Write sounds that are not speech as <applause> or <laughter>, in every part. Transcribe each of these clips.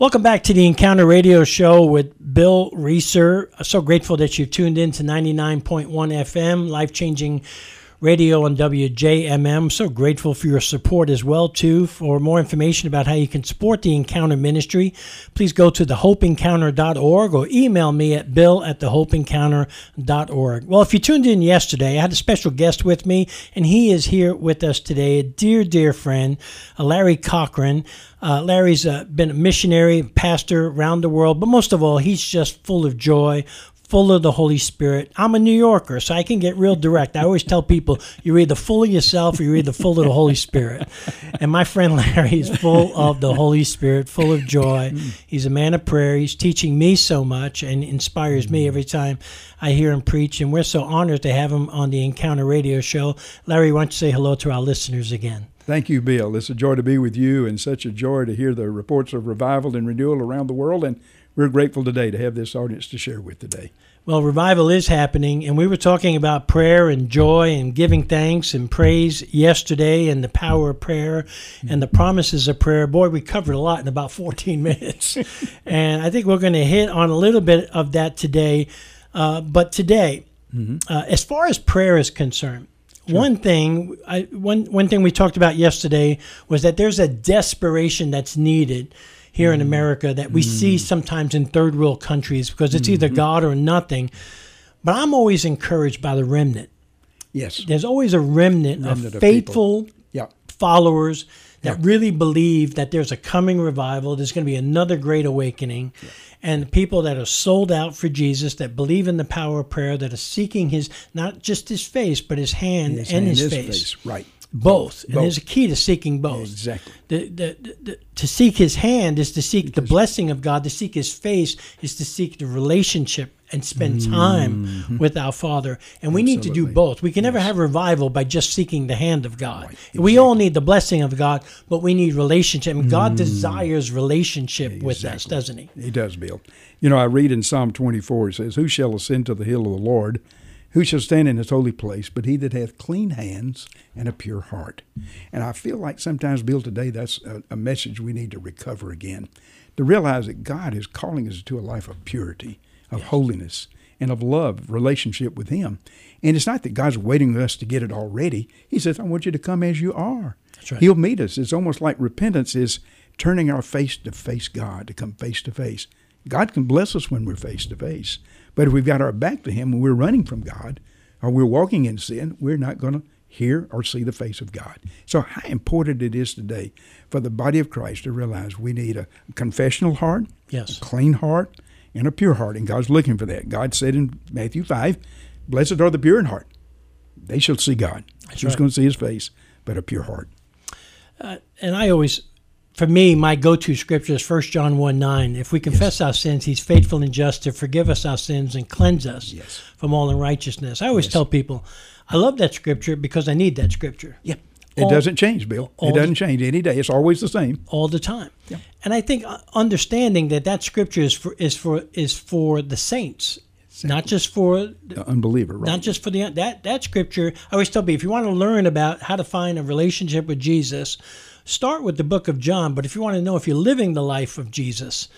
Welcome back to the Encounter Radio Show with Bill Reeser. So grateful that you've tuned in to 99.1 FM, life changing radio on WJMM. So grateful for your support as well too. For more information about how you can support the Encounter Ministry, please go to thehopeencounter.org or email me at bill at thehopeencounter.org. Well, if you tuned in yesterday, I had a special guest with me, and he is here with us today, a dear, dear friend, uh, Larry Cochran. Uh, Larry's uh, been a missionary, pastor around the world, but most of all, he's just full of joy, full of the Holy Spirit. I'm a New Yorker, so I can get real direct. I always tell people you're either full of yourself or you're either full of the Holy Spirit. And my friend Larry is full of the Holy Spirit, full of joy. He's a man of prayer. He's teaching me so much and inspires me every time I hear him preach. And we're so honored to have him on the Encounter Radio Show. Larry, why don't you say hello to our listeners again? Thank you, Bill. It's a joy to be with you and such a joy to hear the reports of revival and renewal around the world. And we're grateful today to have this audience to share with today. Well, revival is happening, and we were talking about prayer and joy and giving thanks and praise yesterday and the power of prayer and the promises of prayer. Boy, we covered a lot in about <laughs> 14 minutes. <laughs> and I think we're going to hit on a little bit of that today. Uh, but today, mm-hmm. uh, as far as prayer is concerned, Sure. One thing, I, one one thing we talked about yesterday was that there's a desperation that's needed here mm. in America that we mm. see sometimes in third world countries because it's mm-hmm. either God or nothing. But I'm always encouraged by the remnant. Yes, there's always a remnant, remnant of faithful of yep. followers that yep. really believe that there's a coming revival. There's going to be another great awakening. Yep and people that are sold out for Jesus, that believe in the power of prayer, that are seeking His not just His face, but His hand his and hand, His, his face. face. Right. Both. And there's a key to seeking both. Exactly. The, the, the, to seek His hand is to seek because the blessing of God. To seek His face is to seek the relationship and spend time mm-hmm. with our Father. And we Absolutely. need to do both. We can yes. never have revival by just seeking the hand of God. Right. Exactly. We all need the blessing of God, but we need relationship. And God mm. desires relationship exactly. with us, doesn't He? He does, Bill. You know, I read in Psalm 24, it says, Who shall ascend to the hill of the Lord? Who shall stand in his holy place? But he that hath clean hands and a pure heart. And I feel like sometimes, Bill, today that's a, a message we need to recover again. To realize that God is calling us to a life of purity of yes. holiness and of love, relationship with Him. And it's not that God's waiting for us to get it already. He says, I want you to come as you are. Right. He'll meet us. It's almost like repentance is turning our face to face God, to come face to face. God can bless us when we're face to face. But if we've got our back to Him and we're running from God, or we're walking in sin, we're not going to hear or see the face of God. So, how important it is today for the body of Christ to realize we need a confessional heart, yes. a clean heart, and a pure heart. And God's looking for that. God said in Matthew 5, Blessed are the pure in heart. They shall see God. That's Who's right. going to see his face, but a pure heart. Uh, and I always, for me, my go to scripture is 1 John 1 9. If we confess yes. our sins, he's faithful and just to forgive us our sins and cleanse us yes. from all unrighteousness. I always yes. tell people, I love that scripture because I need that scripture. Yeah. It all, doesn't change, Bill. It doesn't change any day. It's always the same. All the time. Yeah. And I think uh, understanding that that scripture is for is for is for the saints, not just for the unbeliever. Right. Not just for the that that scripture. I always tell people if you want to learn about how to find a relationship with Jesus, start with the book of John. But if you want to know if you're living the life of Jesus,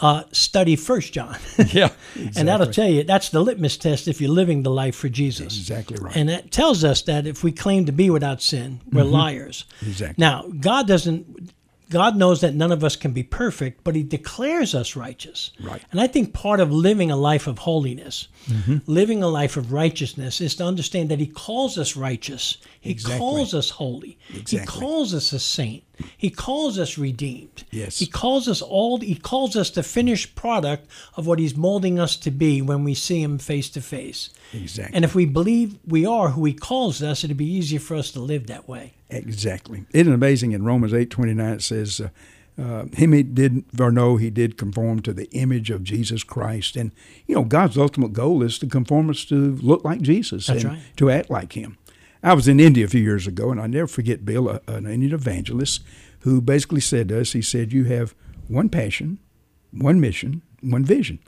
uh, study First John. <laughs> yeah, exactly. and that'll tell you that's the litmus test if you're living the life for Jesus. Exactly right. And that tells us that if we claim to be without sin, we're mm-hmm. liars. Exactly. Now, God doesn't God knows that none of us can be perfect, but He declares us righteous. Right. And I think part of living a life of holiness, mm-hmm. living a life of righteousness, is to understand that He calls us righteous. He exactly. calls us holy. Exactly. He calls us a saint. He calls us redeemed. Yes. He calls us all. He calls us the finished product of what He's molding us to be when we see Him face to face. Exactly. And if we believe we are who He calls us, it'd be easier for us to live that way. Exactly. Isn't it amazing? In Romans eight twenty nine, it says, uh, uh, "Him he did, or no, he did conform to the image of Jesus Christ." And you know, God's ultimate goal is to conform us to look like Jesus That's and right. to act like Him. I was in India a few years ago, and I never forget Bill, a, an Indian evangelist, who basically said to us, he said, "You have one passion, one mission, one vision."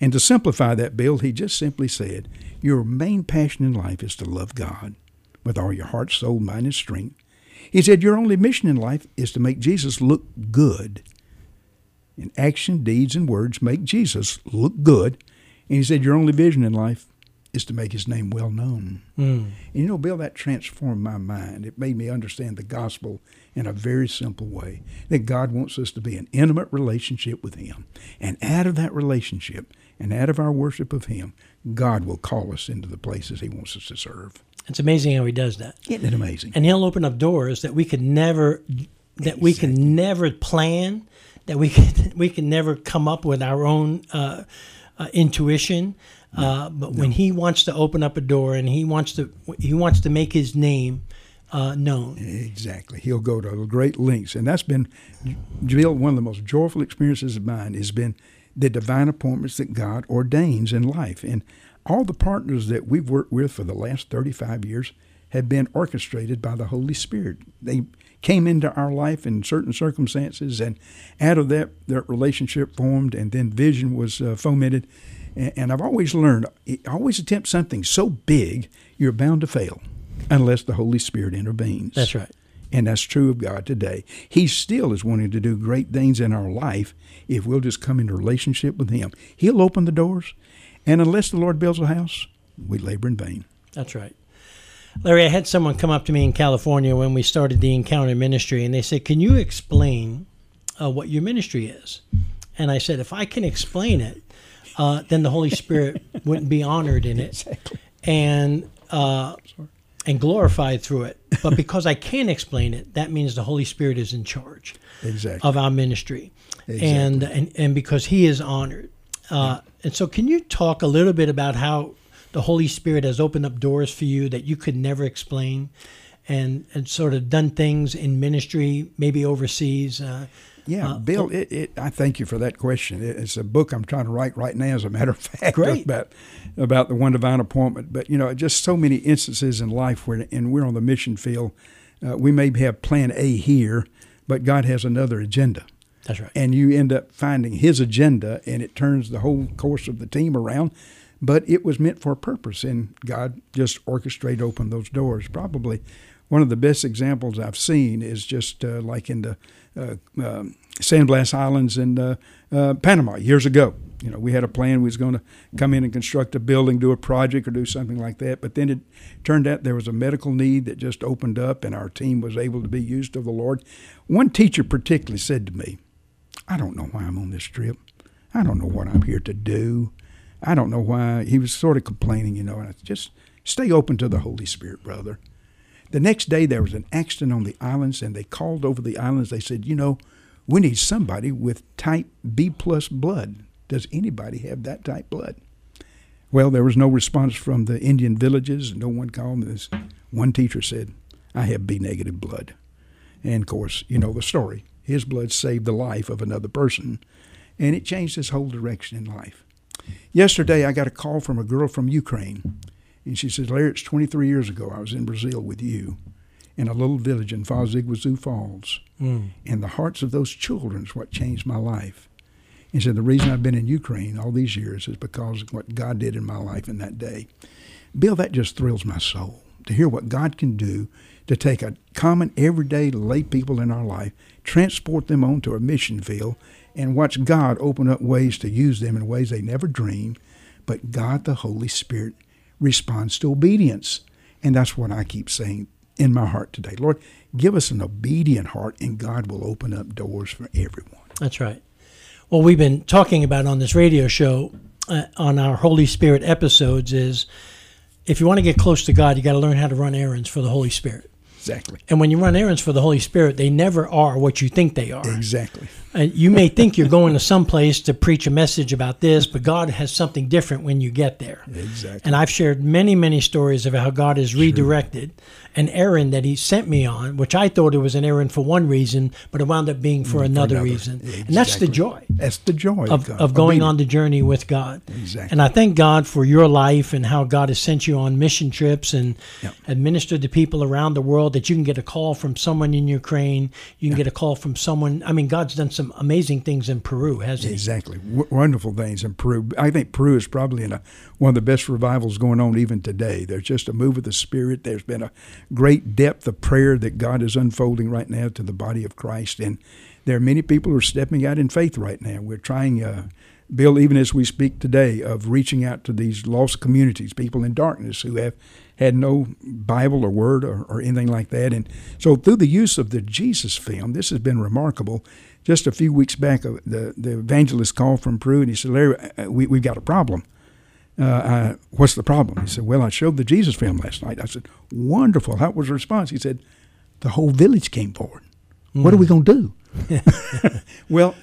And to simplify that, Bill, he just simply said, Your main passion in life is to love God with all your heart, soul, mind, and strength. He said, Your only mission in life is to make Jesus look good. And action, deeds, and words make Jesus look good. And he said, Your only vision in life is to make his name well known. Mm. And you know, Bill, that transformed my mind. It made me understand the gospel in a very simple way that God wants us to be in intimate relationship with him. And out of that relationship and out of our worship of him, God will call us into the places he wants us to serve. It's amazing how he does that. Isn't it amazing? And he'll open up doors that we could never that we can never plan, that we <laughs> can we can never come up with our own uh, uh, intuition. Uh, but when he wants to open up a door and he wants to he wants to make his name uh, known. Exactly. He'll go to great lengths. And that's been, Bill, one of the most joyful experiences of mine has been the divine appointments that God ordains in life. And all the partners that we've worked with for the last 35 years have been orchestrated by the Holy Spirit. They came into our life in certain circumstances, and out of that, that relationship formed, and then vision was uh, fomented. And, I've always learned, always attempt something so big, you're bound to fail unless the Holy Spirit intervenes. That's right. And that's true of God today. He still is wanting to do great things in our life if we'll just come into relationship with Him. He'll open the doors, and unless the Lord builds a house, we labor in vain. That's right. Larry, I had someone come up to me in California when we started the Encounter Ministry, and they said, Can you explain uh, what your ministry is? And I said, If I can explain it, uh, then the Holy Spirit wouldn't be honored in it. Exactly. And uh, and glorified through it. But <laughs> because I can't explain it, that means the Holy Spirit is in charge Exactly. of our ministry, Exactly. and, and and because He is honored. Uh, and so, can you talk a little bit about how the Holy Spirit has opened up doors for you that you could never explain, and and sort of done things in ministry, maybe overseas? Uh, Yeah, Uh, Bill, it, it, I thank you for that question. It's a book I'm trying to write right now, as a matter of <laughs> fact, Great. about about the one divine appointment. But you know, just so many instances in life where, and we're on the mission field. Uh, we may have Plan A here, but God has another agenda, that's right. and you end up finding His agenda, and it turns the whole course of the team around. But it was meant for a purpose, and God just orchestrated open those doors. Probably one of the best examples I've seen is just uh, like in the uh, um San Blas Islands in uh, uh, Panama years ago. You know, we had a plan. We was going to come in and construct a building, do a project, or do something like that. But then it turned out there was a medical need that just opened up, and our team was able to be used of the Lord. One teacher particularly said to me, "I don't know why I'm on this trip. I don't know what I'm here to do. I don't know why." He was sort of complaining, you know. And I just stay open to the Holy Spirit, brother. The next day, there was an accident on the islands, and they called over the islands. They said, You know, we need somebody with type B plus blood. Does anybody have that type blood? Well, there was no response from the Indian villages. No one called. This one teacher said, I have B negative blood. And of course, you know the story. His blood saved the life of another person, and it changed his whole direction in life. Yesterday, I got a call from a girl from Ukraine, and she said, Larry, it's 23 years ago I was in Brazil with you in a little village in Foz do Iguaçu Falls. Mm. And the hearts of those children is what changed my life. And said, the reason I've been in Ukraine all these years is because of what God did in my life in that day. Bill, that just thrills my soul to hear what God can do to take a common, everyday lay people in our life, transport them onto a mission field, and watch God open up ways to use them in ways they never dreamed. But God, the Holy Spirit, responds to obedience. And that's what I keep saying in my heart today. Lord, give us an obedient heart, and God will open up doors for everyone. That's right. Well, we've been talking about on this radio show uh, on our Holy Spirit episodes is if you want to get close to God, you got to learn how to run errands for the Holy Spirit. Exactly. And when you run errands for the Holy Spirit, they never are what you think they are. Exactly. Uh, you may think you're going to some place to preach a message about this, but God has something different when you get there. Exactly. And I've shared many, many stories of how God has redirected an errand that He sent me on, which I thought it was an errand for one reason, but it wound up being for, mm, another, another. reason. And that's the joy That's the joy of, God. of going on the journey with God. Exactly. And I thank God for your life and how God has sent you on mission trips and Yeah. administered to people around the world that you can get a call from someone in Ukraine. You can get a call from someone. I mean, God's done some amazing things in Peru, hasn't He? Exactly. W- wonderful things in Peru. I think Peru is probably in a, one of the best revivals going on even today. There's just a move of the Spirit. There's been a great depth of prayer that God is unfolding right now to the body of Christ. And there are many people who are stepping out in faith right now. We're trying, uh, Bill, even as we speak today, of reaching out to these lost communities, people in darkness who have had no Bible or Word or, or anything like that. And so, through the use of the Jesus film, this has been remarkable. Just a few weeks back, uh, the, the evangelist called from Peru and he said, Larry, uh, we, we've got a problem. Uh, uh, what's the problem? He said, Well, I showed the Jesus film last night. I said, Wonderful. How was the response? He said, The whole village came forward. Mm. What are we going to do? <laughs> well,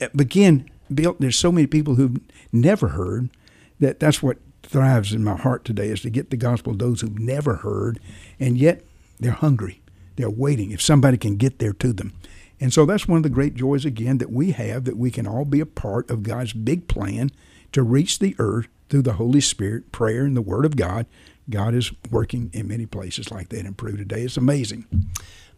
again, Bill, there's so many people who've never heard that that's what thrives in my heart today is to get the gospel to those who've never heard, and yet they're hungry. They're waiting if somebody can get there to them. And so that's one of the great joys, again, that we have that we can all be a part of God's big plan to reach the earth through the Holy Spirit, prayer, and the Word of God. God is working in many places like that in Peru today. It's amazing.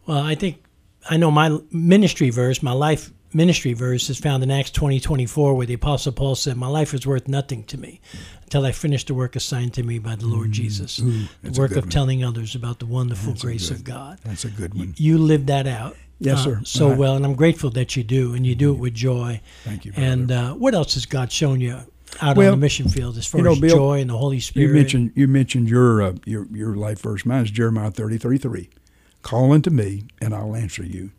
Well, I think I know my ministry verse, my life ministry verse is found in Acts 20 24, where the Apostle Paul said, My life is worth nothing to me until I finish the work assigned to me by the Lord mm, Jesus. Ooh, the work of one. telling others about the wonderful that's grace good, of God. That's a good one. You, you live that out. Yes, uh, sir. So right. well, and I'm grateful that you do, and you do it with joy. Thank you. Brother. And uh, what else has God shown you out well, on the mission field as far you know, as Bill, joy and the Holy Spirit? You mentioned you mentioned your uh, your your life verse. Mine is Jeremiah 30, 33. Call unto me, and I'll answer you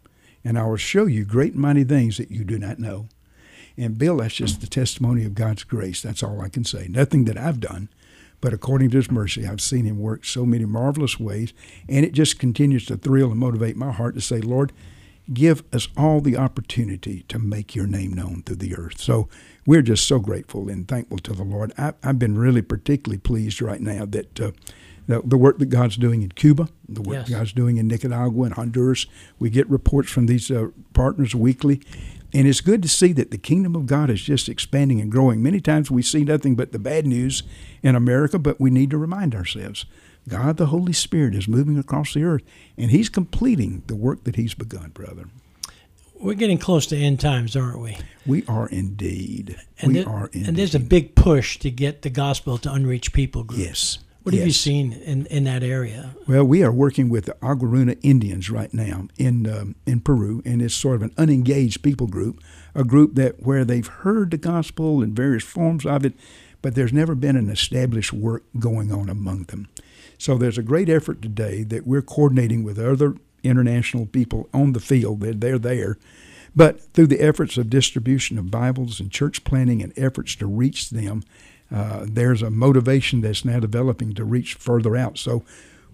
and I will show you great and mighty things that you do not know. And Bill, that's just the testimony of God's grace. That's all I can say. Nothing that I've done, but according to His mercy, I've seen Him work so many marvelous ways, and it just continues to thrill and motivate my heart to say, Lord, give us all the opportunity to make Your name known through the earth. So we're just so grateful and thankful to the Lord. I, have been really particularly pleased right now that. Uh, the, the work that God's doing in Cuba, the work yes. God's doing in Nicaragua and Honduras. We get reports from these uh, partners weekly. And it's good to see that the kingdom of God is just expanding and growing. Many times we see nothing but the bad news in America, but we need to remind ourselves God, the Holy Spirit, is moving across the earth, and He's completing the work that He's begun, brother. We're getting close to end times, aren't we? We are indeed. And we there, are indeed. And there's a big push to get the gospel to unreached people groups. Yes. What yes. have you seen in, in that area? Well, we are working with the Aguaruna Indians right now in um, in Peru, and it's sort of an unengaged people group, a group that where they've heard the gospel in various forms of it, but there's never been an established work going on among them. So there's a great effort today that we're coordinating with other international people on the field. They're, they're there. But through the efforts of distribution of Bibles and church planning and efforts to reach them, uh, there's a motivation that's now developing to reach further out. So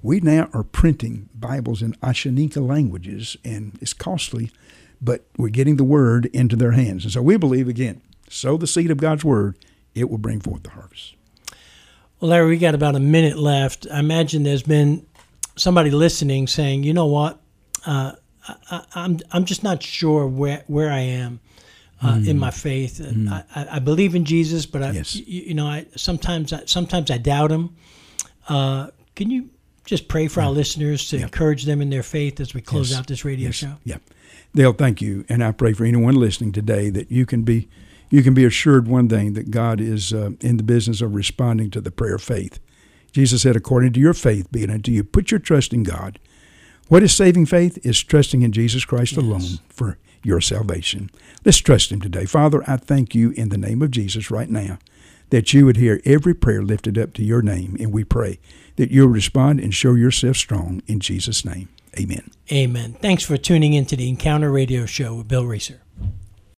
we now are printing Bibles in Ashaninka languages, and it's costly, but we're getting the word into their hands. And so we believe, again, sow the seed of God's word, it will bring forth the harvest. Well, Larry, we got about a minute left. I imagine there's been somebody listening saying, you know what, uh, I, am I'm, I'm just not sure where, where I am uh, mm. in my faith. Mm. I, I, believe in Jesus, but I, yes. you, you, know, I sometimes I, sometimes I doubt him. Uh, can you just pray for yeah. our listeners to encourage them in their faith as we close yes. out this radio yes. show? Yeah, Dale, thank you, and I pray for anyone listening today that you can be you can be assured one thing that God is uh, in the business of responding to the prayer of faith. Jesus said, "According to your faith, be it unto you." Put your trust in God. What is saving faith? Is trusting in Jesus Christ alone for your salvation. Let's trust Him today. Father, I thank you in the name of Jesus right now that you would hear every prayer lifted up to your name, and we pray that you'll respond and show yourself strong in Jesus' name. Amen. Amen. Thanks for tuning in to the Encounter Radio Show with Bill Reeser.